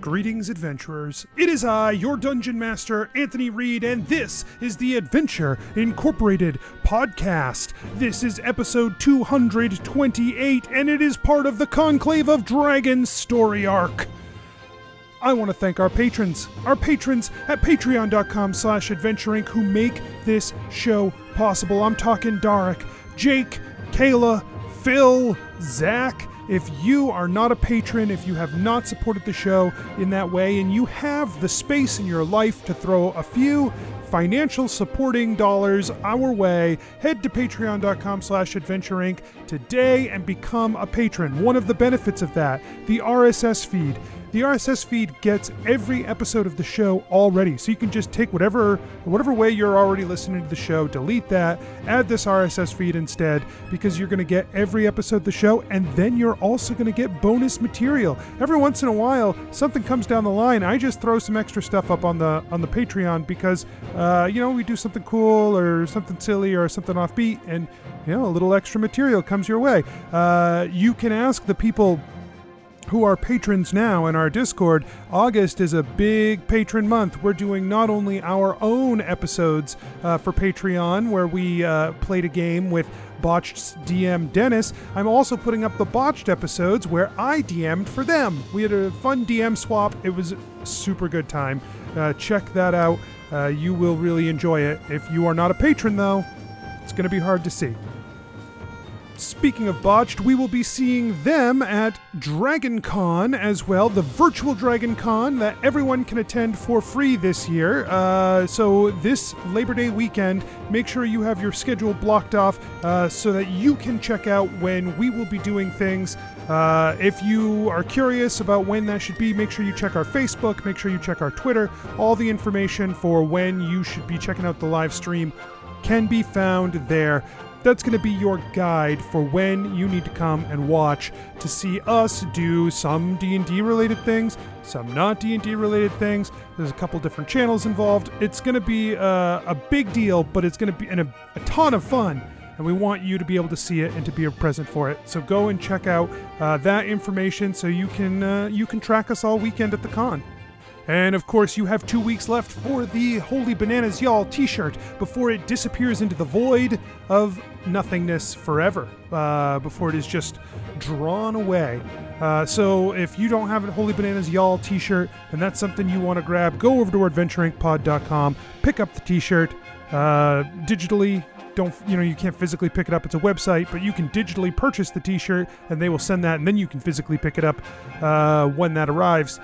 Greetings, adventurers. It is I, your dungeon master, Anthony Reed, and this is the Adventure Incorporated podcast. This is episode 228, and it is part of the Conclave of Dragons story arc. I want to thank our patrons, our patrons at patreon.com slash adventureinc who make this show possible. I'm talking Darek, Jake, Kayla, Phil, Zach. If you are not a patron, if you have not supported the show in that way, and you have the space in your life to throw a few financial supporting dollars our way, head to patreon.com slash adventureinc today and become a patron. One of the benefits of that, the RSS feed. The RSS feed gets every episode of the show already, so you can just take whatever whatever way you're already listening to the show, delete that, add this RSS feed instead, because you're going to get every episode of the show, and then you're also going to get bonus material. Every once in a while, something comes down the line. I just throw some extra stuff up on the on the Patreon because uh, you know we do something cool or something silly or something offbeat, and you know a little extra material comes your way. Uh, you can ask the people who are patrons now in our Discord, August is a big patron month. We're doing not only our own episodes uh, for Patreon, where we uh, played a game with Botched DM Dennis, I'm also putting up the Botched episodes where I DM'd for them. We had a fun DM swap. It was a super good time. Uh, check that out. Uh, you will really enjoy it. If you are not a patron, though, it's going to be hard to see. Speaking of botched, we will be seeing them at Dragon Con as well, the virtual Dragon Con that everyone can attend for free this year. Uh, so, this Labor Day weekend, make sure you have your schedule blocked off uh, so that you can check out when we will be doing things. Uh, if you are curious about when that should be, make sure you check our Facebook, make sure you check our Twitter. All the information for when you should be checking out the live stream can be found there that's going to be your guide for when you need to come and watch to see us do some D&D related things, some not D&D related things. There's a couple different channels involved. It's going to be uh, a big deal, but it's going to be and a, a ton of fun. And we want you to be able to see it and to be a present for it. So go and check out uh, that information so you can uh, you can track us all weekend at the con. And of course, you have two weeks left for the Holy Bananas Y'all t shirt before it disappears into the void of nothingness forever, uh, before it is just drawn away. Uh, so if you don't have a Holy Bananas Y'all t shirt and that's something you want to grab, go over to adventureincpod.com, pick up the t shirt uh, digitally. Don't you know you can't physically pick it up? It's a website, but you can digitally purchase the T-shirt, and they will send that, and then you can physically pick it up uh, when that arrives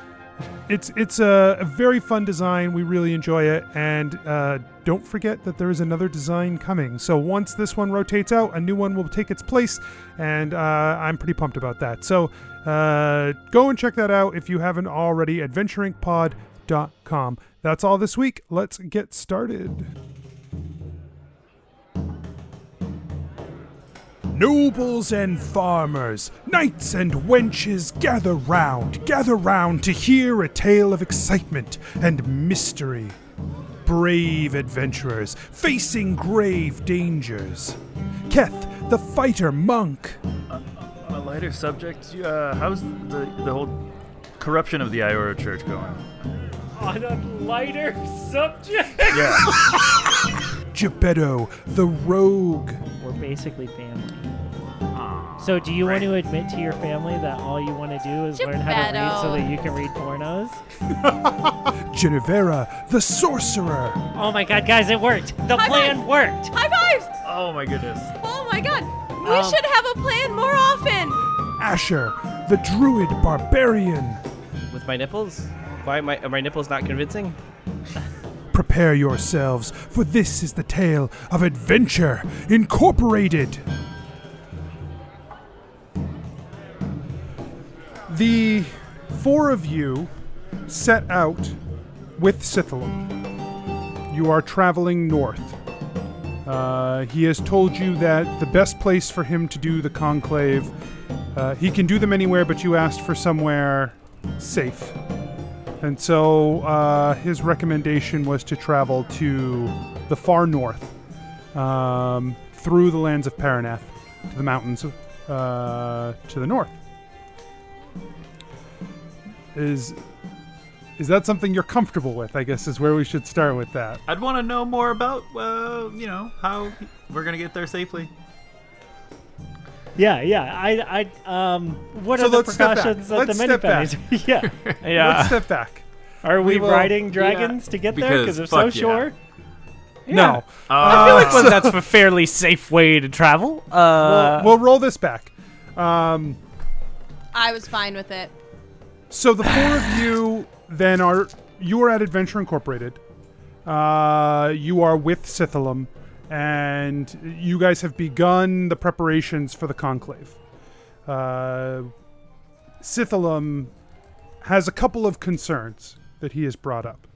it's it's a, a, very fun design. We really enjoy it, and uh, don't forget that there is another design coming. So once this one rotates out, a new one will take its place, and uh, I'm pretty pumped about that. So uh, go and check that out if you haven't already. adventureincpod.com. That's all this week. Let's get started. Nobles and farmers, knights and wenches, gather round, gather round to hear a tale of excitement and mystery. Brave adventurers facing grave dangers. Keth, the fighter monk. Uh, a lighter subject. Uh, how's the the whole corruption of the Iora Church going? On a lighter subject. Yeah. Geppetto, the rogue. We're basically family. So, do you want to admit to your family that all you want to do is learn how to read so that you can read pornos? Genevera, the sorcerer. Oh my god, guys, it worked! The High plan five. worked! High fives! oh my goodness. Oh my god! We Um, should have a plan more often! Asher, the druid barbarian. With my nipples? Why am I, are my nipples not convincing? Prepare yourselves, for this is the tale of Adventure Incorporated. The four of you set out with Sithalum. You are traveling north. Uh, he has told you that the best place for him to do the conclave, uh, he can do them anywhere, but you asked for somewhere safe. And so uh, his recommendation was to travel to the far north, um, through the lands of Paraneth, to the mountains uh, to the north. Is Is that something you're comfortable with? I guess is where we should start with that. I'd want to know more about, uh, you know, how we're gonna get there safely. Yeah, yeah. I, I, um, what So are the let's step back. precautions at the step back. Minipennies? yeah. Yeah. Let's step back. Are we, We will- riding dragons to get there? because Because if so, yeah. sure. No. I feel like Uh, well, that's a fairly safe way to travel. Uh, we'll roll this back. Um, I was fine with it. so the four of you then are you are at Adventure Incorporated. Uh, you are with Sithalum, and you guys have begun the preparations for the conclave. Uh, has a couple of concerns that he has brought up.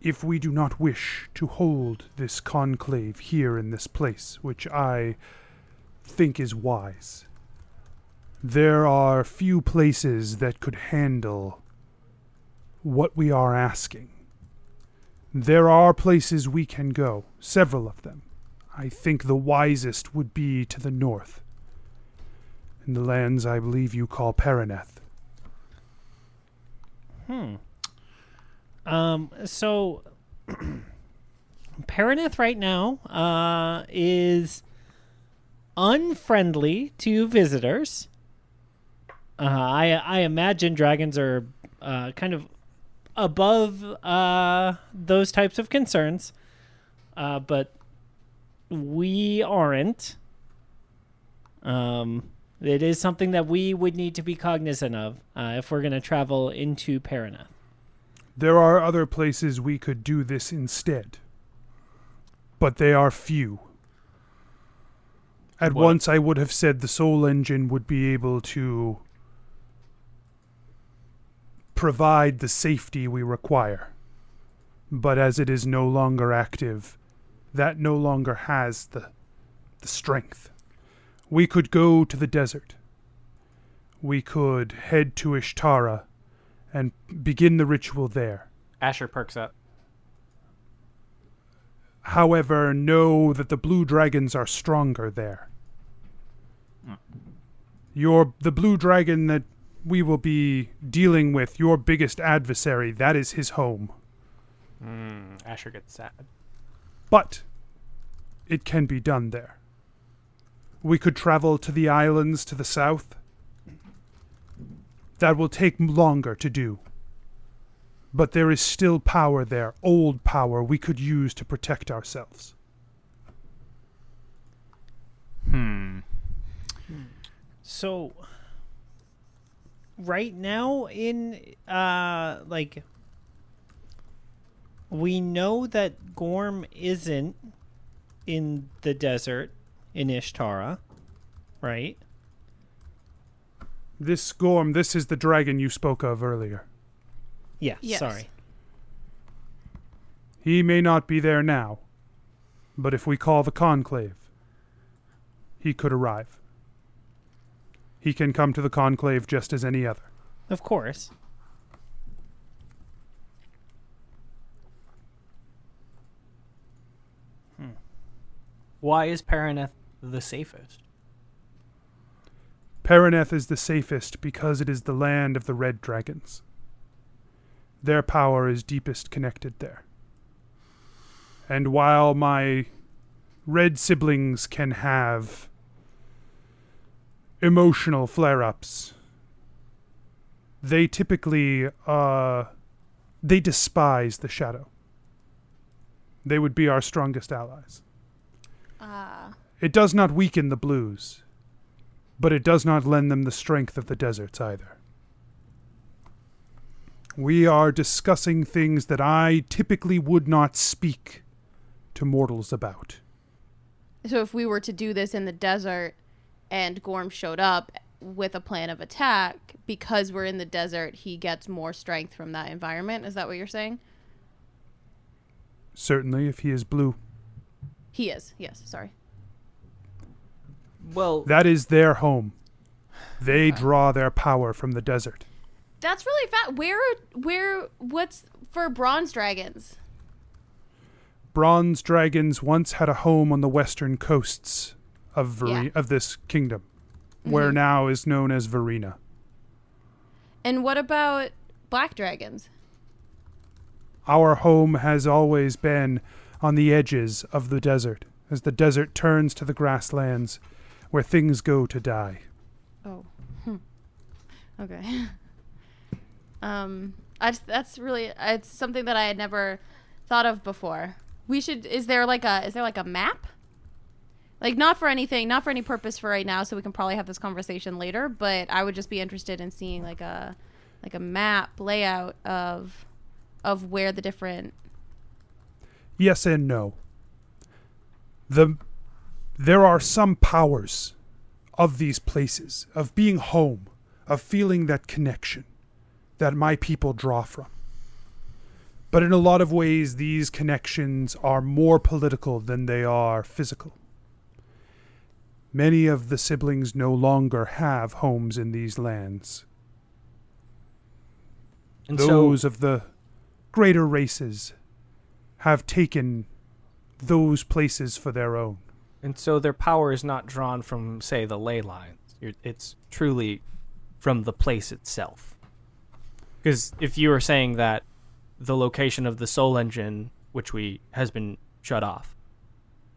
If we do not wish to hold this conclave here in this place, which I think is wise, there are few places that could handle what we are asking. There are places we can go, several of them. I think the wisest would be to the north, in the lands I believe you call Paraneth. Hmm. Um. So, Paraneth right now uh, is unfriendly to visitors. Uh, I I imagine dragons are uh, kind of above uh, those types of concerns, uh, but we aren't. Um, it is something that we would need to be cognizant of uh, if we're going to travel into Paraneth. There are other places we could do this instead, but they are few. At What- once, I would have said the Soul Engine would be able to provide the safety we require. But as it is no longer active, that no longer has the, the strength. We could go to the desert. We could head to Ishtara and begin the ritual there. Asher perks up. However, know that the blue dragons are stronger there. Hmm. Your the blue dragon that we will be dealing with, your biggest adversary, that is his home. Mm, Asher gets sad. But it can be done there. We could travel to the islands to the south. That will take longer to do. But there is still power there, old power we could use to protect ourselves. Hmm. So right now in uh like we know that Gorm isn't in the desert in Ishtara, right? This Gorm, this is the dragon you spoke of earlier. Yeah, Yes. sorry. He may not be there now, but if we call the conclave, he could arrive. He can come to the conclave just as any other. Of course. Hmm. Why is Paraneth the safest? Paraneth is the safest because it is the land of the red dragons. Their power is deepest connected there. And while my red siblings can have emotional flare ups, they typically uh they despise the shadow. They would be our strongest allies. Ah. It does not weaken the blues, but it does not lend them the strength of the deserts either. We are discussing things that I typically would not speak to mortals about. So if we were to do this in the desert and Gorm showed up with a plan of attack, because we're in the desert, he gets more strength from that environment. Is that what you're saying? Certainly, if he is blue. He is. Yes. Sorry. Well, That is their home. They draw their power from the desert. That's really fat. Where? Where? What's for bronze dragons? Bronze dragons once had a home on the western coasts of Vere- Yeah. of this kingdom, where Mhm. now is known as Verena. And what about black dragons? Our home has always been on the edges of the desert, as the desert turns to the grasslands where things go to die. Oh. Hmm. Okay. um, I just, that's really it's something that I had never thought of before. We should. Is there like a is there like a map? Like not for anything, not for any purpose for right now. So we can probably have this conversation later. But I would just be interested in seeing like a like a map layout of of where the different. Yes and no. The there are some powers of these places, of being home, of feeling that connection that my people draw from. But in a lot of ways, these connections are more political than they are physical. Many of the siblings no longer have homes in these lands. And Those so, of the greater races have taken those places for their own. and so their power is not drawn from, say, the ley lines. It's truly from the place itself. Because if you were saying that the location of the soul engine, which we has been shut off,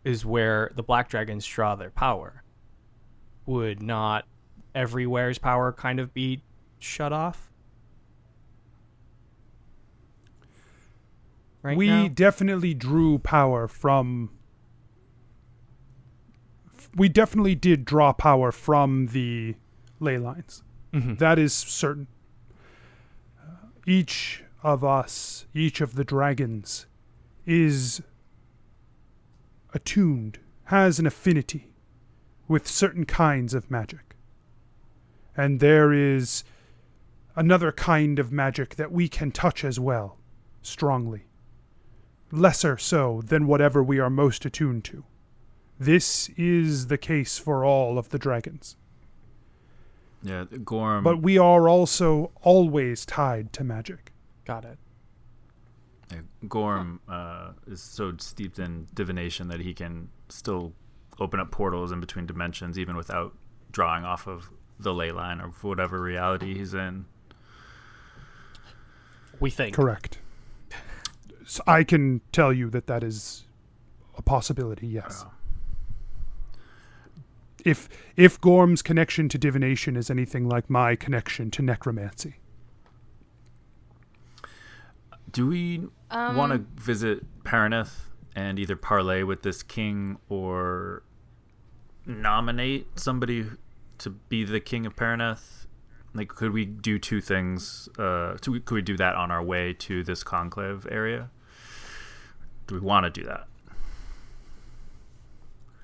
is where the black dragons draw their power, would not everywhere's power kind of be shut off? Right we now? definitely drew power from we definitely did draw power from the ley lines Mhm. that is certain Uh, each of us each of the dragons is attuned has an affinity with certain kinds of magic and there is another kind of magic that we can touch as well strongly lesser so than whatever we are most attuned to. This is the case for all of the dragons. Yeah, Gorm. But we are also always tied to magic. Got it. Yeah, Gorm uh, is so steeped in divination that he can still open up portals in between dimensions, even without drawing off of the ley line or whatever reality he's in. We think. Correct. So I can tell you that that is a possibility, yes. Oh. If if Gorm's connection to divination is anything like my connection to necromancy. Do we Um, want to visit Paraneth and either parlay with this king or nominate somebody to be the king of Paraneth? Like, could we do two things? Uh, to, could we do that on our way to this conclave area? Do we want to do that?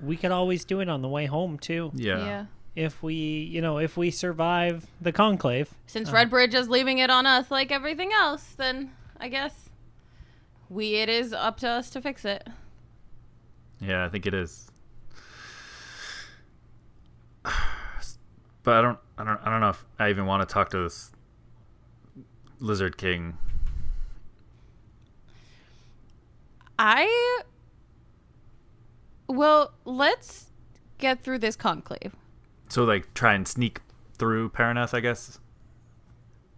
We could always do it on the way home too. Yeah. yeah. If we, you know, if we survive the conclave. Since Uh. Redbridge is leaving it on us like everything else, then I guess we it is up to us to fix it. Yeah, I think it is. But I don't, I don't, I don't know if I even want to talk to this lizard king. I well, let's get through this conclave. So like, try and sneak through Paraneth, I guess.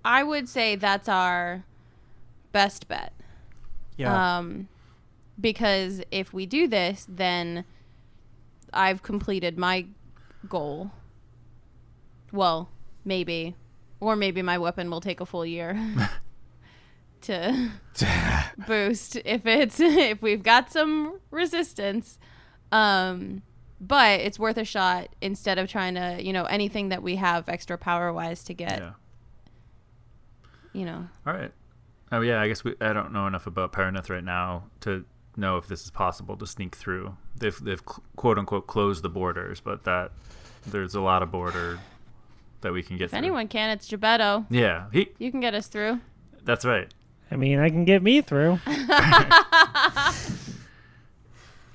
I would say that's our best bet. Yeah. Um, because if we do this, then I've completed my goal. Well, maybe, or maybe my weapon will take a full year to boost if it's if we've got some resistance. Um, but it's worth a shot instead of trying to, you know, anything that we have extra power wise to get, Yeah. you know. All right. Oh yeah, I guess we. I don't know enough about Paraneth right now to know if this is possible to sneak through. They've they've quote unquote closed the borders, but that there's a lot of border that we can get If through. anyone can, it's Geppetto. Yeah, he. You can get us through. That's right. I mean, I can get me through.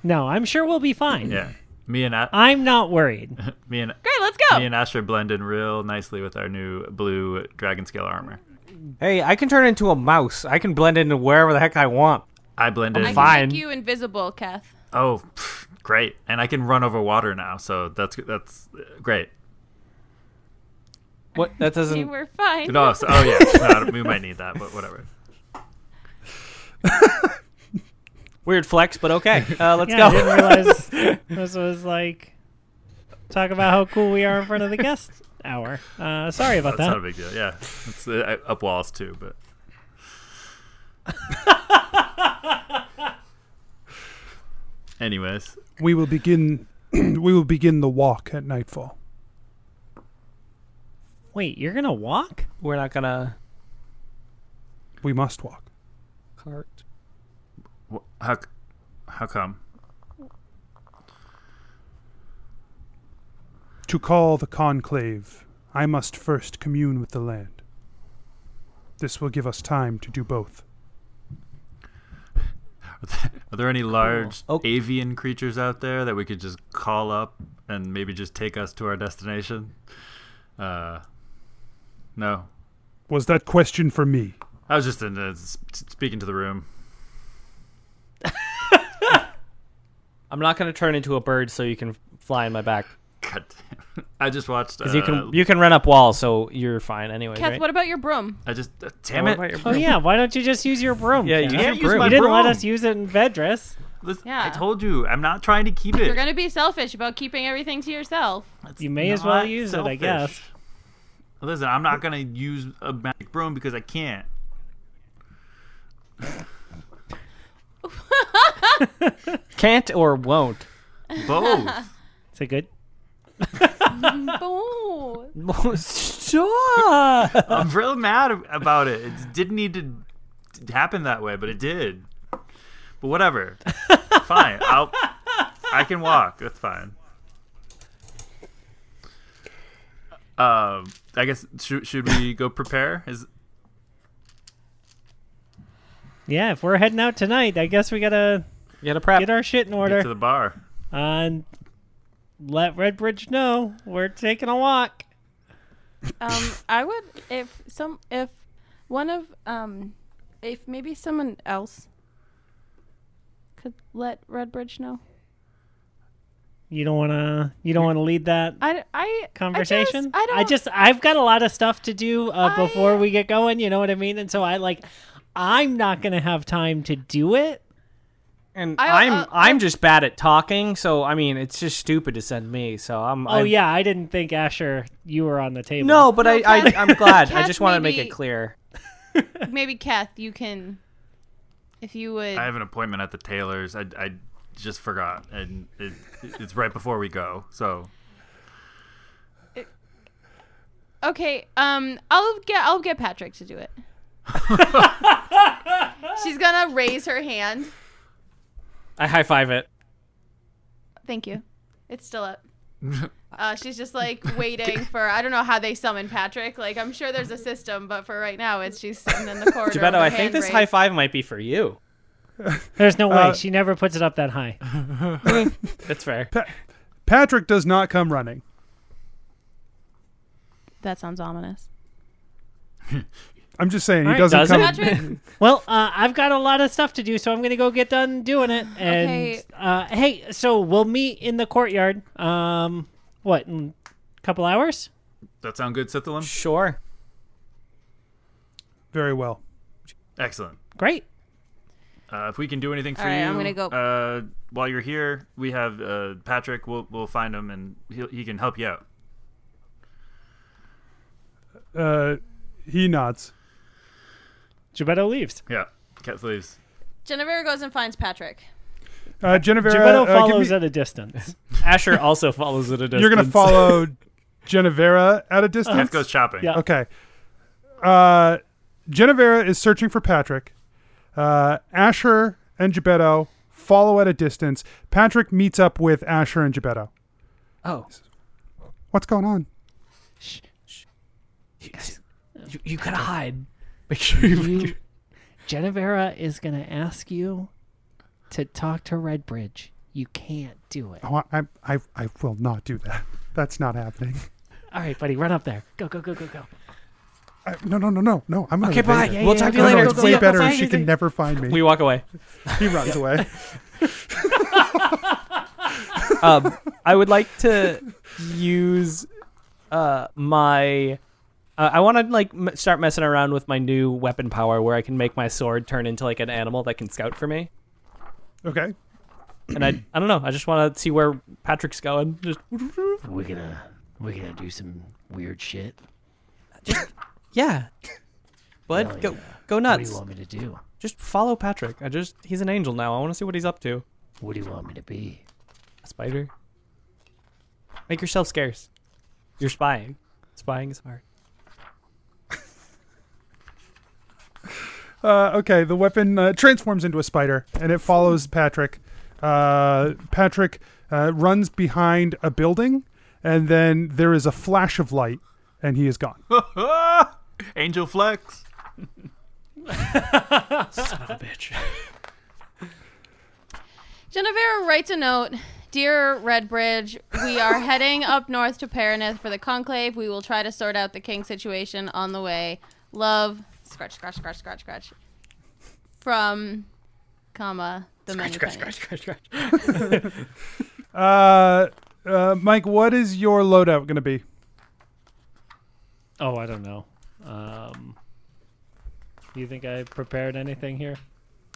no, I'm sure we'll be fine. Yeah. Me and A- I'm not worried. me and Great, let's go. me and Asher blend in real nicely with our new blue dragon scale armor. hey, I can turn into a mouse. I can blend into wherever the heck I want. I blend in. I can fine. make you invisible, Kath. Oh, pff, great! And I can run over water now, so that's that's great. What? That doesn't. We're fine. No, so, oh yeah, no, we might need that, but whatever. Weird flex, but okay. Uh, let's yeah, I didn't realize this was like talk about how cool we are in front of the guest hour. Uh, sorry about that. That's not a big deal. Yeah, it's uh, up walls too, but anyways, We will begin. we will begin the walk at nightfall. Wait, you're gonna walk? We're not gonna We must walk. cart. wh- how how come? To call the conclave, I must first commune with the land. This will give us time to do both. Are there any large Oh. avian creatures out there that we could just call up and maybe just take us to our destination? Uh, no. Was that question for me? I was just in uh, s- speaking to the room. I'm not gonna turn into a bird so you can fly in my back. God damn. I just watched. Because Uh, you can you can run up walls, so you're fine anyway. Kath, right? what about your broom? I just. Uh, damn What it! about your Oh yeah, why don't you just use your broom? Yeah, Kat? use Can't your use broom. my You didn't let us use it in Vedris. Listen, Yeah. I told you, I'm not trying to keep it. You're gonna be selfish about keeping everything to yourself. It's You may as well not use it, I guess. Listen, I'm not gonna use a magic broom because I can't. Can't or won't. Both. It's a good. Boo. Stop. I'm real mad about it. It didn't need to happen that way, but it did. But whatever. fine. I'll. I can walk. That's fine. Um, I guess should should we go prepare? Is Yeah, if we're heading out tonight, I guess we gotta You gotta prep. get our shit in get order to the bar? and let Redbridge know we're taking a walk. Um, I would if some if one of um if maybe someone else could let Redbridge know. You don't wanna. You don't wanna lead that I I conversation. I, just, I. I just. I've got a lot of stuff to do uh, I- before we get going. You know what I mean? And so I like. I'm not gonna have time to do it. And I- I'm uh, I'm just bad at talking, so I mean it's just stupid to send me. So I'm. Oh I'm- yeah, I didn't think Asher you were on the table. No, but No, I, I Kath- I'm glad. I just want to make it clear. maybe Kath, you can. If you would. I have an appointment at the tailor's. I, I just forgot, and it, it's right before we go. So Okay, um, I'll get I'll get Patrick to do it. She's gonna raise her hand. I high five it. Thank you. It's still up. Uh, she's just like waiting for I don't know how they summon Patrick. Like I'm sure there's a system, but for right now, it's she's sitting in the corridor. Geppetto, I think this raised. high five might be for you. There's no way. Uh, she never puts it up that high. That's fair. Pa- Patrick does not come running. That sounds ominous. I'm just saying he All right, doesn't does come. Patrick, Well, uh, I've got a lot of stuff to do, so I'm gonna go get done doing it. And Okay. uh, hey, so we'll meet in the courtyard. Um, what? In a couple hours? that sound good, Sithalum? Sure. Very well. Excellent. Great. Uh, if we can do anything for All right, you, I'm gonna go- Uh, while you're here, we have uh, Patrick. We'll we'll find him and he he can help you out. Uh, he nods. Geppetto leaves. Yeah, Cat leaves. Genevera goes and finds Patrick. Uh, Genevera, Geppetto uh, give follows me- at a distance. Asher also follows at a distance. you're gonna follow Genevera at a distance. Cat goes shopping. Yeah. Okay. Uh, Genevera is searching for Patrick. Uh, Asher and Geppetto follow at a distance. Patrick meets up with Asher and Geppetto. Oh, What's going on? Shh. you, you gotta hide. Make sure you. You, Genevera is gonna ask you to talk to Redbridge. You can't do it. Oh, I, I, I will not do that. That's not happening. All right, buddy, run up there. Go, go, go, go, go. I, no, no, no, no, no. I'm gonna Okay, bye. Yeah, we'll yeah, talk to No, you no, later. it's See way ya. better Bye. if she can never find me. We walk away. he runs away. um, I would like to use uh, my Uh, I want to like m- start messing around with my new weapon power, where I can make my sword turn into like an animal that can scout for me. Okay. And I, I don't know. I just want to see where Patrick's going. Just We're gonna we're gonna do some weird shit. yeah, bud, Hell go yeah. go What do nuts. you want me to do? Just follow Patrick. I just he's an angel now. I want to see what he's up to. What do you want me to be? A spider. Make yourself scarce. You're spying. Spying is hard. Uh, okay, the weapon uh, transforms into a spider and it follows Patrick. Uh, Patrick uh, runs behind a building, and then there is a flash of light, and he is gone. Angel Flex. Son of a bitch. Genevera writes a note. Dear Redbridge, we are heading up north to Paraneth for the conclave. We will try to sort out the king situation on the way. Love, scratch, scratch, scratch, scratch, scratch. From, comma, the many pennies. Uh, uh, Mike, what is your loadout going to be? Oh, I don't know. Um, do you think I prepared anything here?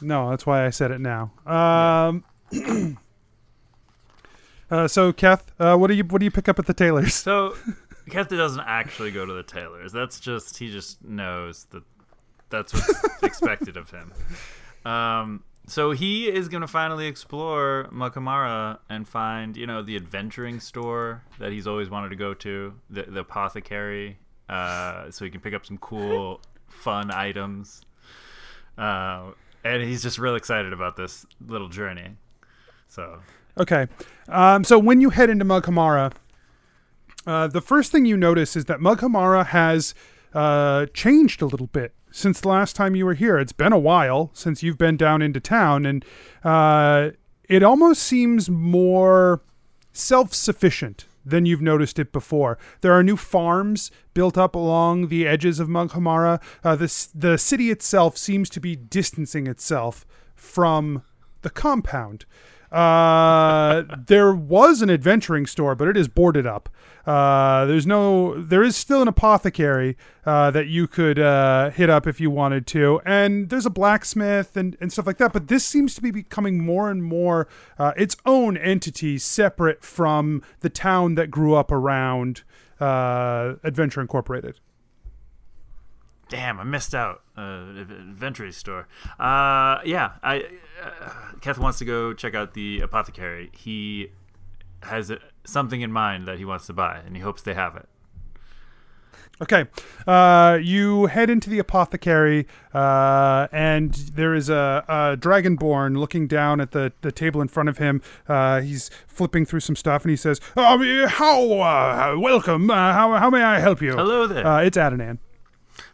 No, that's why I said it now. Um, uh, so, Kath, uh, what do you what do you pick up at the tailor's? So, Kefta doesn't actually go to the tailors. That's just he just knows that that's what's expected of him. Um, so he is gonna finally explore Mughamara and find you know the adventuring store that he's always wanted to go to, the the apothecary, uh, so he can pick up some cool, fun items. Uh, and he's just real excited about this little journey. So Okay. Um, so when you head into Mughamara, uh, the first thing you notice is that Mughamara has uh, changed a little bit since the last time you were here. It's been a while since you've been down into town, and uh, it almost seems more self-sufficient than you've noticed it before. There are new farms built up along the edges of Mughamara. Uh, the, the city itself seems to be distancing itself from the compound. Uh, there was an adventuring store, but it is boarded up. Uh, there's no, there is still an apothecary uh, that you could uh, hit up if you wanted to, and there's a blacksmith and, and stuff like that. But this seems to be becoming more and more uh, its own entity, separate from the town that grew up around Adventure Incorporated. Damn, I missed out. Uh, adventure store. Uh, yeah, I. Uh, Keth wants to go check out the apothecary. He has uh, something in mind that he wants to buy, and he hopes they have it. Okay. Uh, you head into the apothecary, uh, and there is a, a dragonborn looking down at the, the table in front of him. Uh, he's flipping through some stuff, and he says, um, "How? Uh, welcome. Uh, how, how may I help you?" Hello there. Uh, it's Adnan.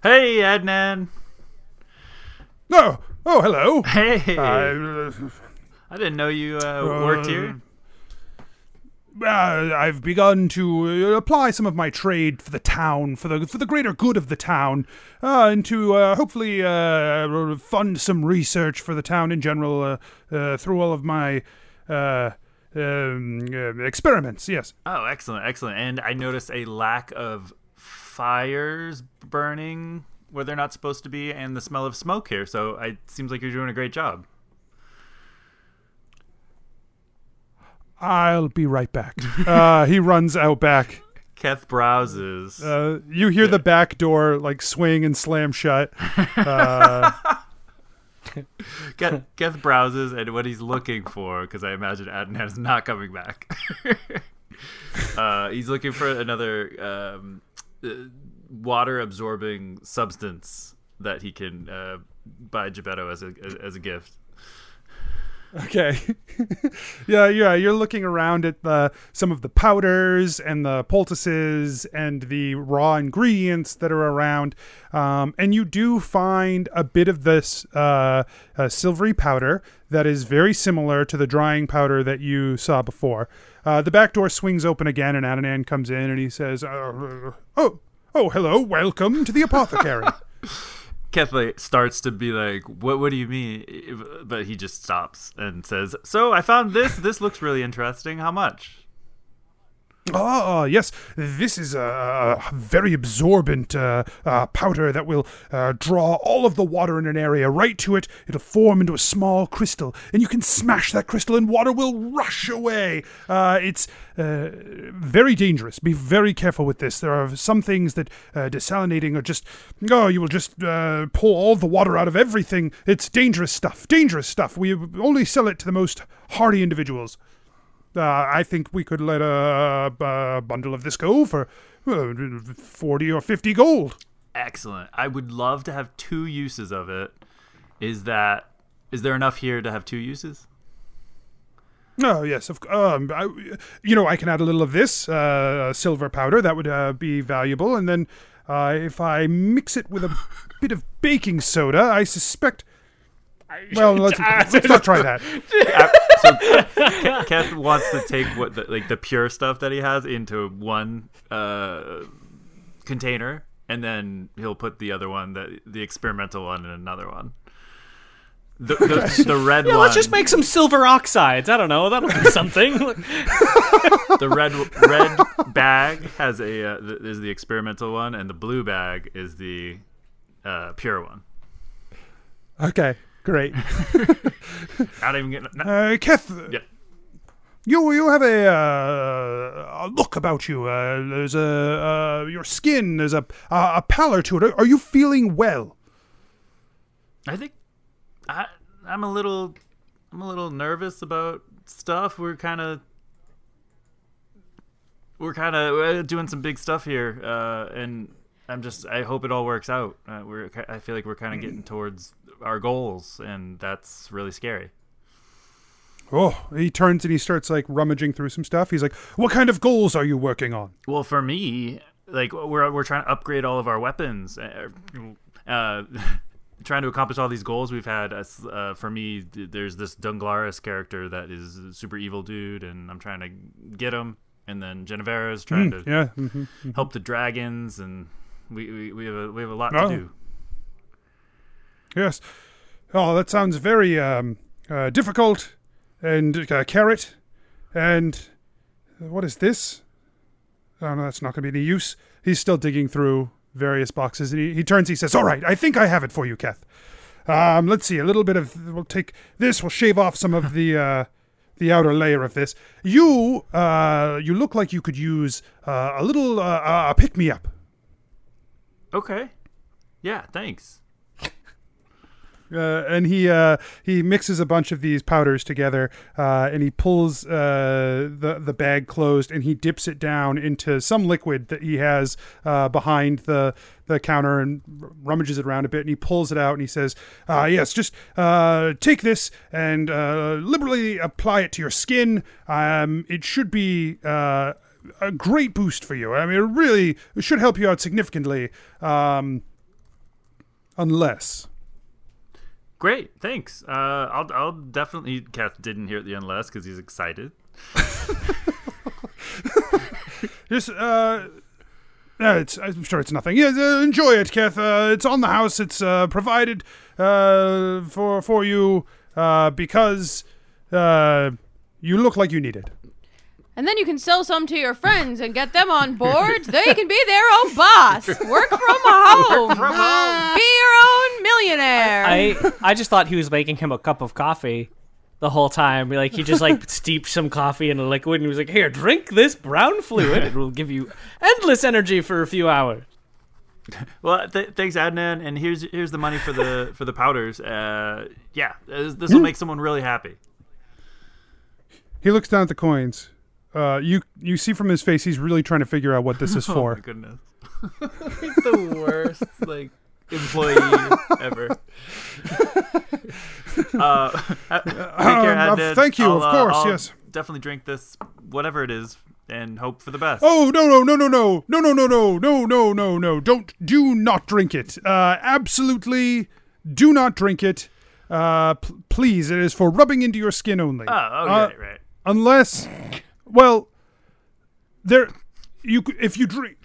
Hey, Adnan. Oh, oh, hello. Hey, Uh, I didn't know you uh, worked here. uh, I've begun to uh, apply some of my trade for the town, for the for the greater good of the town, uh, and to uh, hopefully uh, fund some research for the town in general uh, uh, through all of my uh, um, uh, experiments. Yes. Oh, excellent, excellent. And I noticed a lack of fires burning where they're not supposed to be, and the smell of smoke here. So it seems like you're doing a great job. I'll be right back. uh, he runs out back. Keth browses. Uh, you hear the back door like swing and slam shut. Uh, Keth, Keth browses, and what he's looking for, because I imagine Adnan is not coming back. uh, he's looking for another um, uh, water-absorbing substance that he can uh, buy Geppetto as a as, as a gift. Okay. yeah, yeah. You're looking around at the some of the powders and the poultices and the raw ingredients that are around, um, and you do find a bit of this uh, uh, silvery powder that is very similar to the drying powder that you saw before. Uh, the back door swings open again, and Adnan comes in and he says, uh, "Oh, oh, hello, welcome to the apothecary." Keth like, starts to be like, "What? What do you mean?" But he just stops and says, "So I found this. This looks really interesting. How much?" Ah, yes, this is a, very absorbent uh, uh, powder that will uh, draw all of the water in an area right to it. It'll form into a small crystal, and you can smash that crystal, and water will rush away. Uh, it's uh, very dangerous. Be very careful with this. There are some things that uh, desalinating are just, oh, you will just pull all the water out of everything. It's dangerous stuff. Dangerous stuff. We only sell it to the most hardy individuals. Uh, I think we could let a, a bundle of this go for uh, 40 or 50 gold. Excellent. I would love to have two uses of it. Is that is there enough here to have two uses? Oh, yes. Of, um, I, you know, I can add a little of this uh, silver powder. That would uh, be valuable. And then uh, if I mix it with a bit of baking soda, I suspect. Well, let's, let's not try that. so Keth wants to take what the, like the pure stuff that he has into one uh, container, and then he'll put the other one, the the experimental one, in another one. The, the, the red Yeah, one. let's just make some silver oxides. I don't know. That'll do something. the red red bag has a uh, th- is the experimental one, and the blue bag is the uh, pure one. Okay, great. Not even getting. Not, Uh, Keth, yeah. you you have a, uh, a look about you. Uh, there's a uh, your skin. There's a a, a pallor to it. Are, are you feeling well? I think I I'm a little I'm a little nervous about stuff. We're kind of we're kind of uh, doing some big stuff here, uh, and I'm just I hope it all works out. Uh, we're I feel like we're kind of getting towards our goals, and that's really scary. Oh, he turns and he starts like rummaging through some stuff. He's like, "What kind of goals are you working on?" Well, for me, like we're we're trying to upgrade all of our weapons. Uh, uh, trying to accomplish all these goals we've had. Uh, for me, there's this Dunglaris character that is a super evil dude, and I'm trying to get him. And then Genevera's trying to Yeah. hmm help the dragons, and we, we, we have a we have a lot Oh. to do. Yes. Oh, that sounds very um, uh, difficult. And uh, carrot. And uh, what is this? Oh no, that's not going to be any use. He's still digging through various boxes, and he, he turns. He says, "All right, I think I have it for you, Keth. Um, let's see. A little bit of. We'll take this. We'll shave off some of the." Uh, the outer layer of this. You, uh, you look like you could use uh, a little uh, a pick me up. Okay, yeah, thanks. Uh, and he uh, he mixes a bunch of these powders together, uh, and he pulls uh, the the bag closed, and he dips it down into some liquid that he has uh, behind the the counter, and rummages it around a bit, and he pulls it out, and he says, uh, "Yes, just uh, take this and liberally apply it to your skin. Um, it should be." A great boost for you. I mean, it really should help you out significantly. Um, unless Great, thanks. Uh, I'll I'll definitely. Kath didn't hear it the end last because he's excited. Just, uh, no, it's, I'm sure it's nothing. Yeah, uh, enjoy it, Kath. Uh, it's on the house. It's uh, provided uh, for for you uh, because uh, you look like you need it. And then you can sell some to your friends and get them on board. they can be their own boss. Work from home. from home. Be your own millionaire. I I just thought he was making him a cup of coffee the whole time. Like he just like steeped some coffee in a liquid and he was like, "Here, drink this brown fluid. It will give you endless energy for a few hours." Well, th- thanks, Adnan. And here's here's the money for the for the powders. Uh, yeah, this will make someone really happy. He looks down at the coins. Uh, you you see from his face he's really trying to figure out what this is Oh for. my goodness, he's the worst like employee ever. uh, take care, Um, uh, Adnan. thank you, I'll, of uh, course, I'll yes. Definitely drink this, whatever it is, and hope for the best. Oh no no no no no no no no no no no no no! Don't do not drink it. Uh, absolutely, do not drink it. Uh, p- please, it is for rubbing into your skin only. Oh, oh, Uh, right, right. unless well there you c- if you drink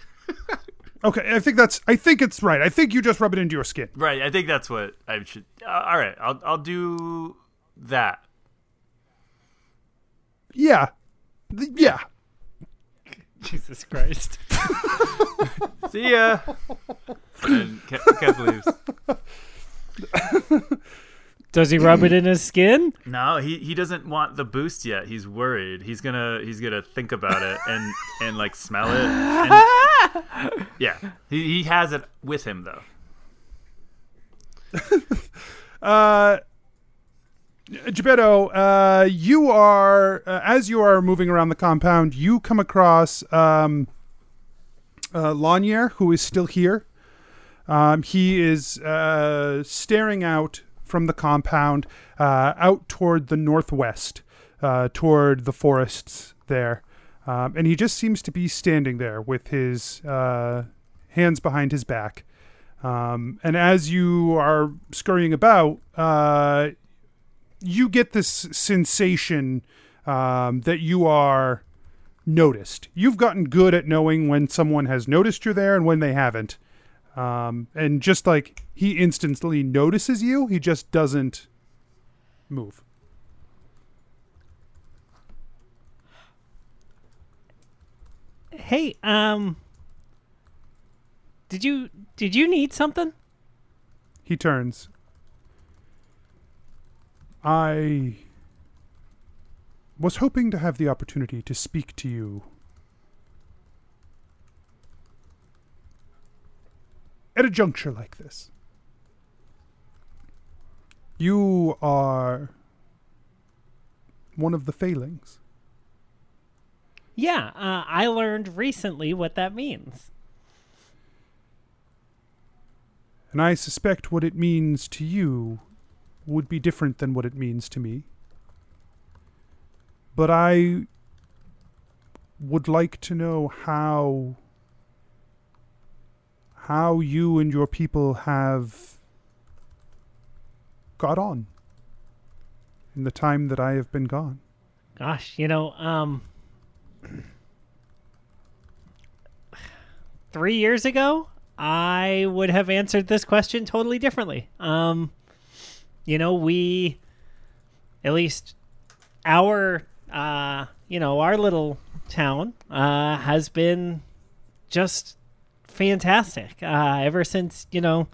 okay i think that's i think it's right i think you just rub it into your skin Right, I think that's what I should. Uh, all right, I'll I'll do that. yeah Th- yeah Jesus Christ. See ya. and Kev, Kev leaves. Does he rub it in his skin? No, he, he doesn't want the boost yet. He's worried. He's gonna he's gonna think about it and and like smell it. And, yeah, he he has it with him though. Uh, Geppetto, uh, you are uh, as you are moving around the compound, you come across um, uh, Lanier, who is still here. Um, he is uh, staring out from the compound, uh, out toward the northwest, uh, toward the forests there, um, and he just seems to be standing there with his uh, hands behind his back. Um, and as you are scurrying about, uh, you get this sensation um, that you are noticed. You've gotten good at knowing when someone has noticed you're there and when they haven't. Um, and just like he instantly notices you, he just doesn't move. Hey, um Did you did you need something? He turns. I was hoping to have the opportunity to speak to you at a juncture like this. You are one of the failings. Yeah, uh, I learned recently what that means. And I suspect what it means to you would be different than what it means to me. But I would like to know how how you and your people have got on in the time that I have been gone. Gosh, you know, um 3 years ago, I would have answered this question totally differently. Um you know, we at least our uh you know, our little town uh has been just fantastic. Uh ever since, you know,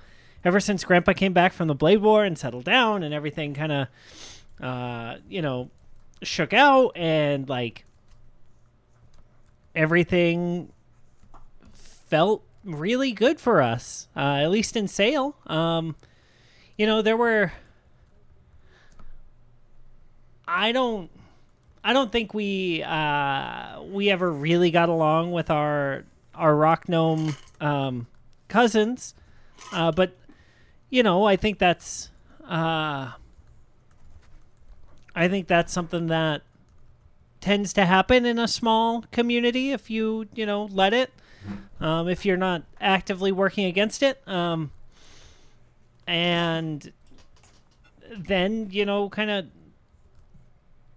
ever since grandpa came back from the Blade War and settled down and everything kind of uh you know, shook out and like everything felt really good for us, uh, at least in sale. Um, you know, there were. I don't. I don't think we uh, we ever really got along with our our rock gnome um, cousins, uh, but you know, I think that's. Uh, I think that's something that tends to happen in a small community if you you know let it um, if you're not actively working against it um, and then you know kind of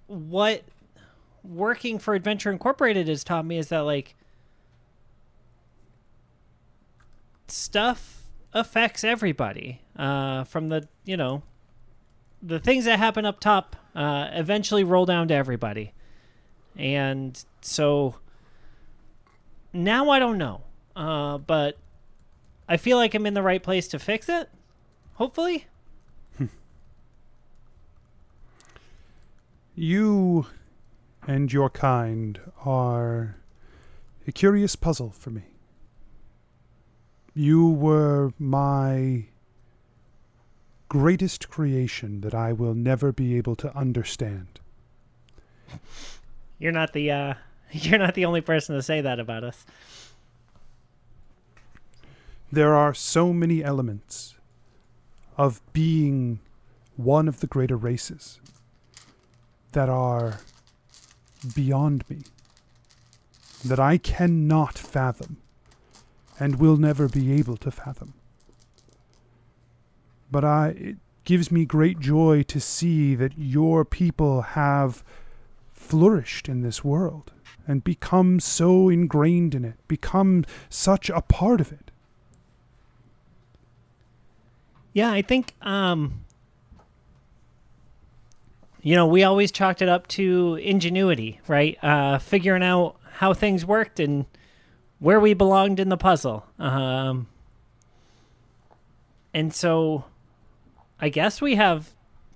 what working for adventure incorporated has taught me is that like stuff affects everybody uh, from the you know the things that happen up top uh, eventually roll down to everybody and so now I don't know. Uh, but I feel like I'm in the right place to fix it. Hopefully. You and your kind are a curious puzzle for me. You were my greatest creation that I will never be able to understand. You're not the uh you're not the only person to say that about us. There are so many elements of being one of the greater races that are beyond me, that I cannot fathom and will never be able to fathom. But I, it gives me great joy to see that your people have flourished in this world and become so ingrained in it, become such a part of it. Yeah, I think um you know, we always chalked it up to ingenuity, right? Uh figuring out how things worked and where we belonged in the puzzle. Um, and so I guess we have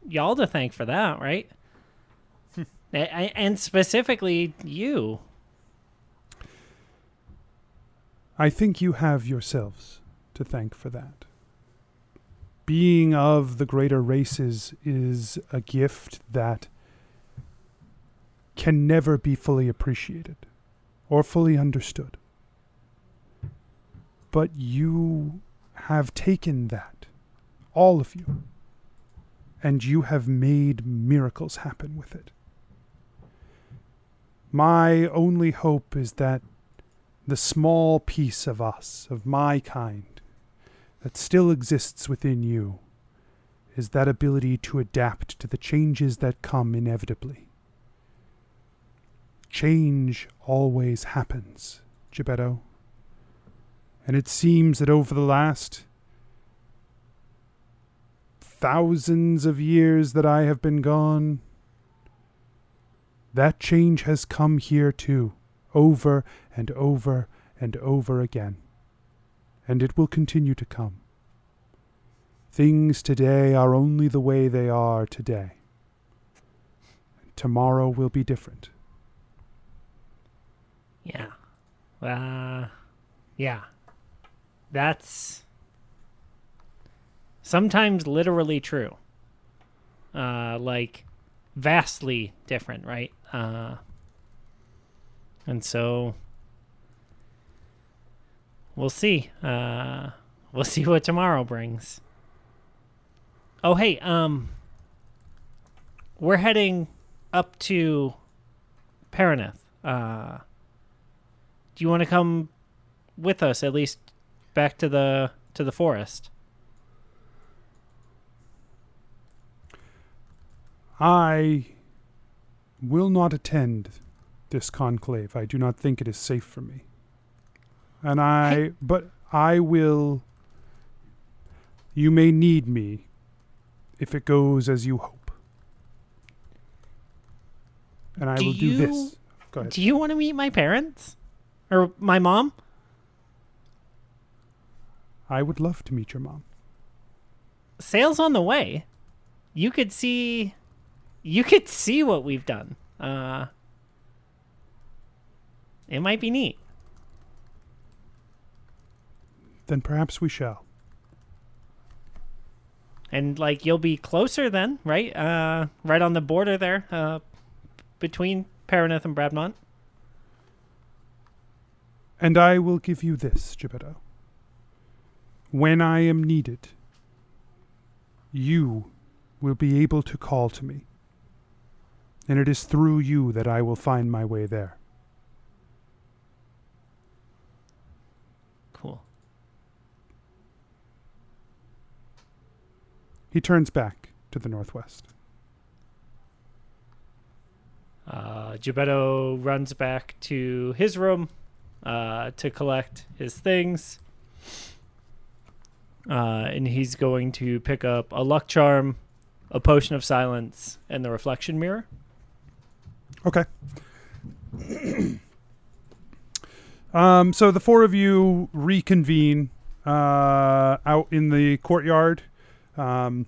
y'all to thank for that, right? And specifically you. I think you have yourselves to thank for that. Being of the greater races is a gift that can never be fully appreciated or fully understood. But you have taken that, all of you, and you have made miracles happen with it. My only hope is that the small piece of us, of my kind, that still exists within you, is that ability to adapt to the changes that come inevitably. Change always happens, Geppetto. And it seems that over the last thousands of years that I have been gone, that change has come here too, over and over and over again. And it will continue to come. Things today are only the way they are today. Tomorrow will be different. Yeah. Uh, yeah. That's sometimes literally true. Uh, like vastly different, right? Uh, and so we'll see. Uh, we'll see what tomorrow brings. Oh, hey, um, we're heading up to Paraneth. Uh, do you want to come with us at least back to the to the forest? I will not attend this conclave. I do not think it is safe for me. And I, but I will. You may need me if it goes as you hope. And I Do will do you- this. Go ahead. Do you want to meet my parents or my mom? I would love to meet your mom. Sail's on the way. You could see you could see what we've done. Uh It might be neat. Then perhaps we shall. And like you'll be closer then, right? Uh right on the border there, uh between Paraneth and Bradmont. And I will give you this, Geppetto. When I am needed, you will be able to call to me. And it is through you that I will find my way there. Cool. He turns back to the northwest. Uh, Geppetto runs back to his room uh, to collect his things. Uh, and he's going to pick up a luck charm, a potion of silence, and the reflection mirror. Okay. um, so the four of you reconvene uh, out in the courtyard. Um,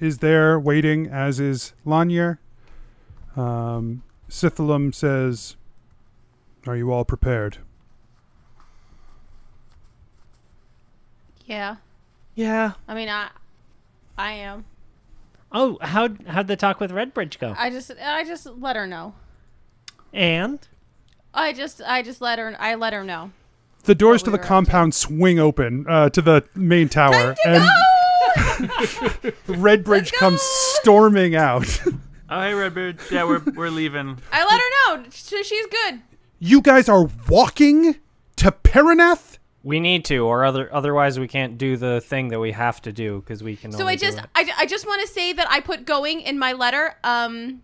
is there waiting, as is Lanier. Um, says, Are you all prepared? Yeah. Yeah. I mean, I, I am. Oh, how how'd the talk with Redbridge go? I just, I just let her know. and I just, I just let her, I let her know. The doors to we the were to. compound swing open uh, to the main tower, and Redbridge comes storming out. Oh, hey, Redbridge. Yeah, we're we're leaving. I let her know. Sh- She's good. you guys are walking to Paraneth? We need to, or other otherwise we can't do the thing that we have to do because we can. So only I just, do it. I, I just want to say that I put going in my letter. Um,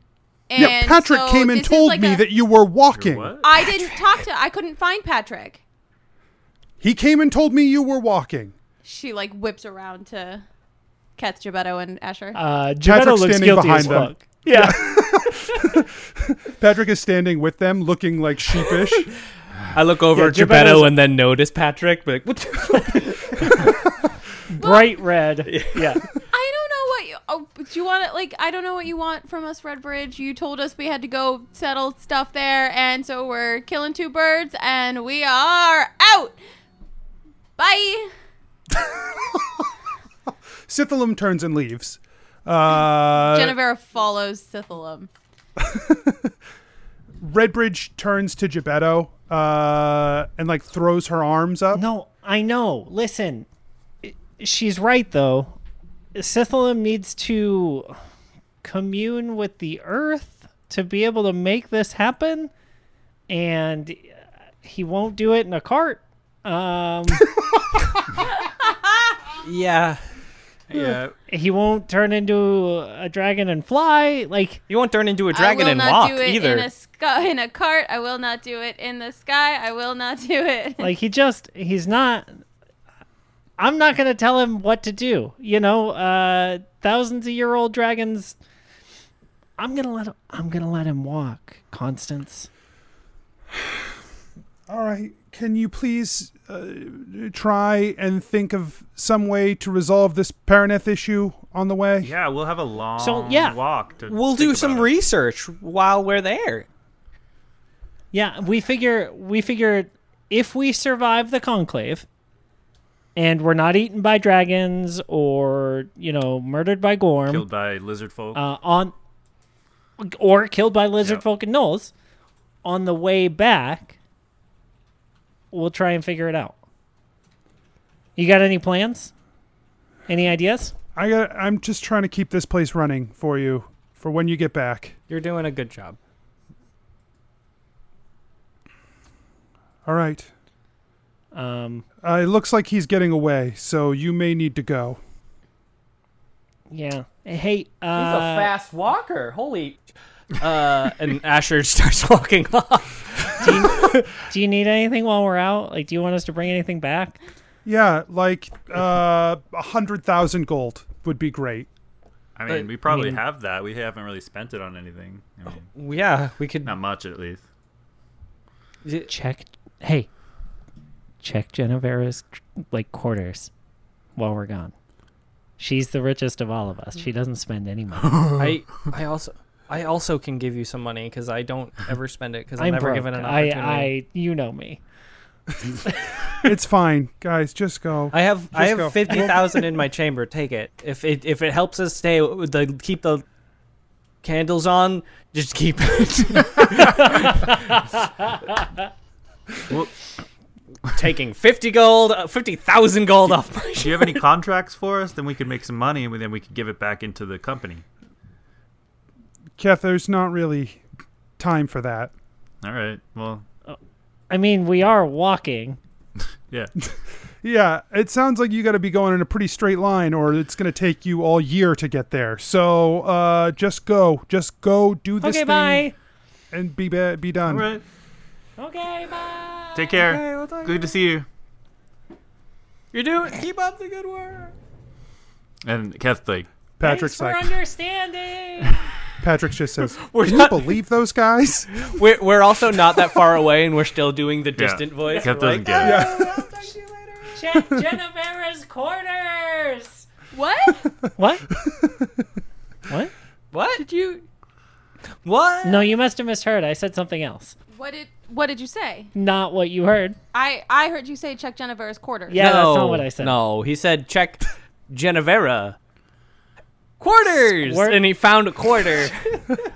and yeah, Patrick so came and told like me a- that you were walking. What? I didn't talk to. I couldn't find Patrick. He came and told me you were walking. She like whips around to catch Geppetto and Asher. uh, Patrick Geppetto looks standing guilty behind as them. fuck. Yeah. Patrick is standing with them, looking like sheepish. I look over Yeah, at Geppetto's- Geppetto and then notice Patrick. Be like, what? Bright red. Yeah. I don't know what you. Oh, do you want it? Like, I don't know what you want from us, Redbridge. You told us we had to go settle stuff there, and so we're killing two birds, and we are out. Bye. Sithalum turns and leaves. Uh, Genevera follows Sithalum. Redbridge turns to Geppetto uh, and like throws her arms up. No, I know. Listen, she's right though. Sithalum needs to commune with the earth to be able to make this happen, and uh, he won't do it in a cart. Um, yeah. Yeah. he won't turn into a dragon and fly. Like, he won't turn into a dragon and walk do it either. in a sky in a cart. I will not do it in the sky. I will not do it. like he just he's not. I'm not gonna tell him what to do. You know, uh, thousands of year old dragons. I'm gonna let him. I'm gonna let him walk, Constance. All right. Can you please uh, try and think of some way to resolve this Paraneth issue on the way? Yeah, we'll have a long So, yeah. walk. To we'll do some it. research while we're there. Yeah, we figure we figure if we survive the conclave, and we're not eaten by dragons or you know murdered by Gorm, Killed by lizard folk. uh, on or killed by lizard Yep. folk and gnolls on the way back we'll try and figure it out you got any plans any ideas I got. I'm just trying to keep this place running for you for when you get back. You're doing a good job. All right. um Uh, it looks like he's getting away, so you may need to go. yeah hey He's uh a fast walker. Holy. Uh, and Asher starts walking off. do, you, do you need anything while we're out like do you want us to bring anything back Yeah, like uh, a hundred thousand gold would be great. I mean, uh, we probably I mean- have that. We haven't really spent it on anything. I mean, Yeah, we could. not much at least. check hey check Genevera's like quarters while we're gone she's the richest of all of us she doesn't spend any money I I also I also can give you some money because I don't ever spend it because I'm, I'm never broke. given an I, opportunity. I, you know me. It's fine, guys. Just go. I have I Just go. have fifty thousand in my chamber. Take it. If it if it helps us stay the keep the candles on, just keep it. Well, Taking fifty gold, uh, fifty thousand gold off my. do you have any contracts for us? Then we could make some money, and then we could give it back into the company. Keth, there's not really time for that. All right. Well, I mean, we are walking. yeah. Yeah, it sounds like you got to be going in a pretty straight line, or it's going to take you all year to get there. So, uh, just go, just go, do this Okay, thing, bye. and be ba- be done. All right. Okay, bye. Take care. Good to see you. You're doing. Keep up the good work. And Keth, like, Patrick's Thanks like, for understanding. Patrick just says, We're "Can you not- believe those guys?" We're we're also not that far away, and we're still doing the distant voice. Keth doesn't like, get it. Ah, yeah. Check Genevera's quarters. what? What? what? What did you? What? No, you must have misheard. I said something else. What did What did you say? Not what you heard. I I heard you say check Genevera's quarters. Yeah, that's not what I said. No, he said check Genevera quarters, Squirt. and he found a quarter,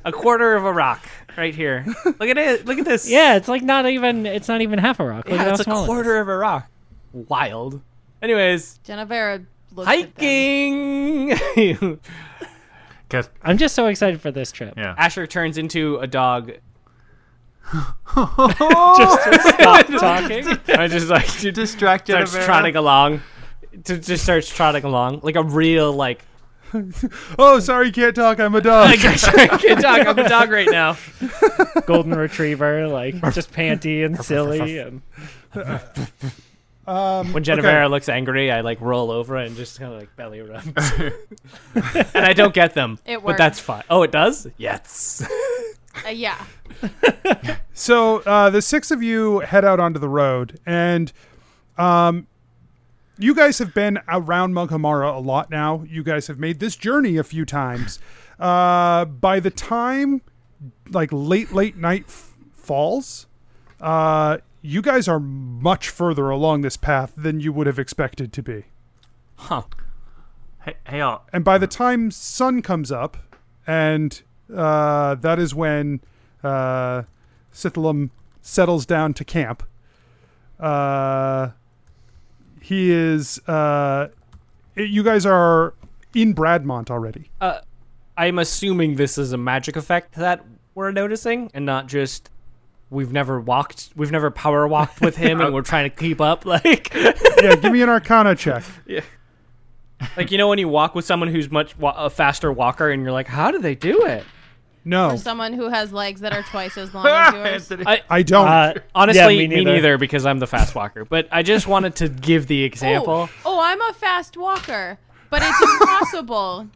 a quarter of a rock right here. Look at it. Look at this. Yeah, it's like not even. It's not even half a rock. Look yeah at how it's a small it is. quarter of a rock. Wild. Anyways, Genevera looks at them. hiking. Keth, I'm just so excited for this trip. yeah. Asher turns into a dog. Just to stop talking. I just like to distract starts Genevera. trotting along. To just starts trotting along like a real like. Oh, sorry, you can't talk. I'm a dog. I can't talk. I'm a dog right now. Golden retriever, like just panty and silly, and Um, When okay. Looks angry, I like roll over and just kind of like belly rub. and I don't get them, It works. but that's fine. Oh, it does? Yes. Uh, yeah. So uh, the six of you head out onto the road, and um, you guys have been around Mughamara a lot now. You guys have made this journey a few times. Uh, by the time like late late night f- falls, uh, you guys are much further along this path than you would have expected to be. Huh. Hey, hey, all. And by the time sun comes up, and uh, that is when uh, Sithalum settles down to camp. Uh, he is. Uh, you guys are in Bradmont already. Uh, I'm assuming this is a magic effect that we're noticing and not just we've never walked, we've never power walked with him and we're trying to keep up. Like, yeah, give me an Arcana check. Yeah. like you know when you walk with someone who's much wa- a faster walker and you're like, how do they do it? No, For someone who has legs that are twice as long as yours. Anthony. I I don't. Uh, honestly yeah, me, neither. because I'm the fast walker. But I just wanted to give the example. Oh, oh, I'm a fast walker, but it's impossible